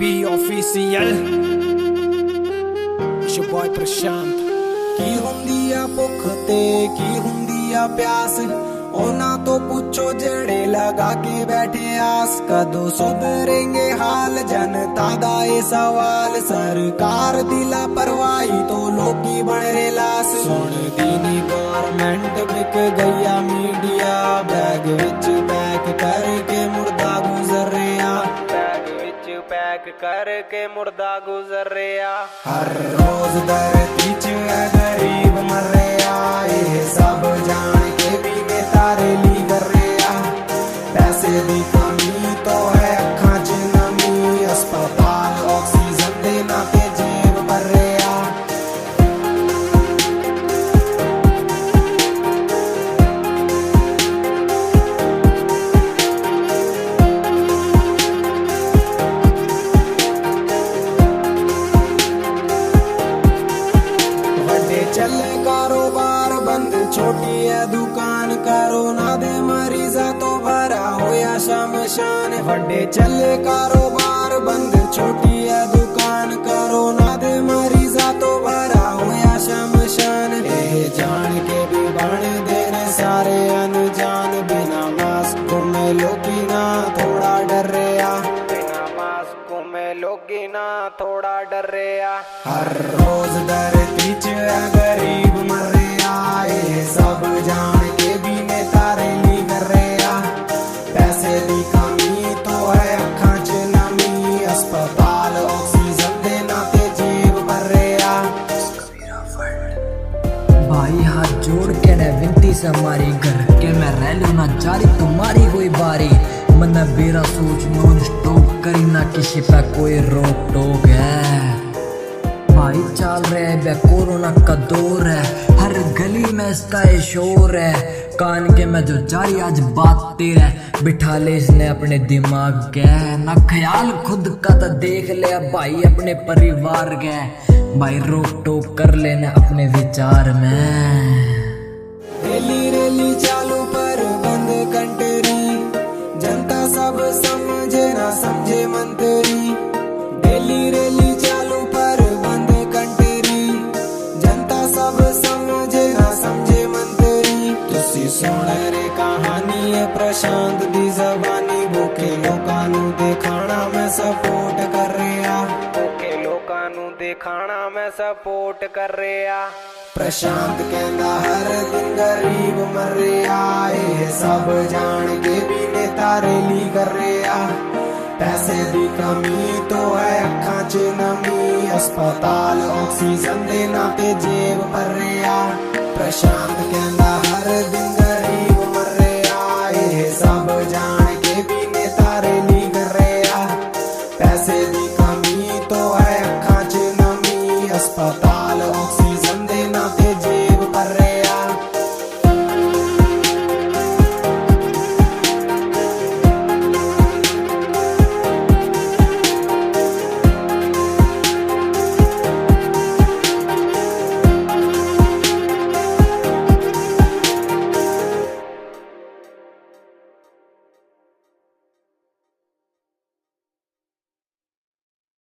B official. It's your boy Prashant. ਕੀ ਹੁੰਦੀ ਆ ਭੁੱਖ ਤੇ ਕੀ ਹੁੰਦੀ ਆ ਪਿਆਸ ਉਹਨਾਂ ਤੋਂ ਪੁੱਛੋ ਜਿਹੜੇ ਲਗਾ ਕੇ ਬੈਠੇ ਆਸ ਕਦੋਂ ਸੁਧਰेंगे ਹਾਲ ਜਨਤਾ ਦਾ ਇਹ ਸਵਾਲ ਸਰਕਾਰ ਦੀ ਲਾਪਰਵਾਹੀ ਤੋਂ ਲੋਕੀ ਬਣ ਰਹੇ ਲਾਸ ਸੁਣਦੀ ਨਹੀਂ ਗਵਰਨਮੈਂਟ ਵਿਕ ਗਈ करके मुर्दा गुजर रहा हर रोज दर मोटी है दुकान कारोना दे मरीजा तो भरा होया शमशान वड्डे चले कारोबार बंद छोटी है दुकान कारोना दे मरीजा तो भरा होया शमशान ए जान के भी बन देने सारे अनजान, बिना मास्क में लोगी ना, थोड़ा डर रहा बिना मास्क में लोगी ना, थोड़ा डर रहा हर रोज डर पीछे गरीब ਹੈ ਗਰੀਬ ਮਰ ਰਿਹਾ ਇਹ ਸਭ ਜਾਣ ਕੇ ਵੀ ਮੈਂ ਤਾਰੇ ਲਈ ਕਰ ਰਿਹਾ ਪੈਸੇ ਦੀ ਕਮੀ ਤੋਂ ਹੈ ਅੱਖਾਂ 'ਚ ਨਮੀ ਹਸਪਤਾਲ ਆਕਸੀਜਨ ਦੇ ਨਾਂ ਤੇ ਜੇਬ ਭਰ ਰਿਹਾ भाई हाथ जोड़ के न विनती से हमारी घर के मैं रह लू ना जारी तुम्हारी कोई बारी मन बेरा सोच नॉन स्टॉप करी ना किसी पे कोई रोक टोक है भाई चल रहे बे कोरोना का दौर है हर गली में इसका ये शोर है। कान के में जो जारी, आज बात है। बिठा ले इसने अपने दिमाग के। ना ख्याल खुद का तो देख ले भाई अपने परिवार के। भाई रोक टोक कर लेना अपने विचार में। रैली रैली चालू पर बंद कंटरी। जनता सब समझे ना समझे मंत्री। रैली रैली ਕਿ ਲੋਕਾਂ ਨੂੰ ਦਿਖਾਣਾ ਮੈਂ ਸਪੋਰਟ ਕਰ ਰਿਹਾ। ਕਿ ਲੋਕਾਂ ਨੂੰ ਦਿਖਾਣਾ ਮੈਂ ਸਪੋਰਟ ਕਰ ਰਿਹਾ। ਪ੍ਰਸ਼ਾਂਤ ਕਹਿੰਦਾ ਹਰ ਦਿਨ ਗਰੀਬ ਮਰ ਰਿਹਾ ਇਹ ਸਭ ਜਾਣ ਕੇ ਵੀ ਨੇ ਤਾਰੇ ਲਈ ਕਰ ਰਿਹਾ। ਪੈਸੇ ਦੀ ਕਮੀ ਤੋਂ ਹੈ ਅੱਖਾਂ 'ਚ ਨਮੀ। ਹਸਪਤਾਲ ਆਕਸੀਜਨ ਦੇ ਨਾਂ ਤੇ ਜੇਬ ਭਰ ਰਿਆ ਪ੍ਰਸ਼ਾਂਤ ਕਹਿੰਦਾ ਹਰ ਦਿਨ ਗਰੀਬ ਮਰ ਰਿਆ ਇਹ ਸਭ ਜਾਣ as patadas.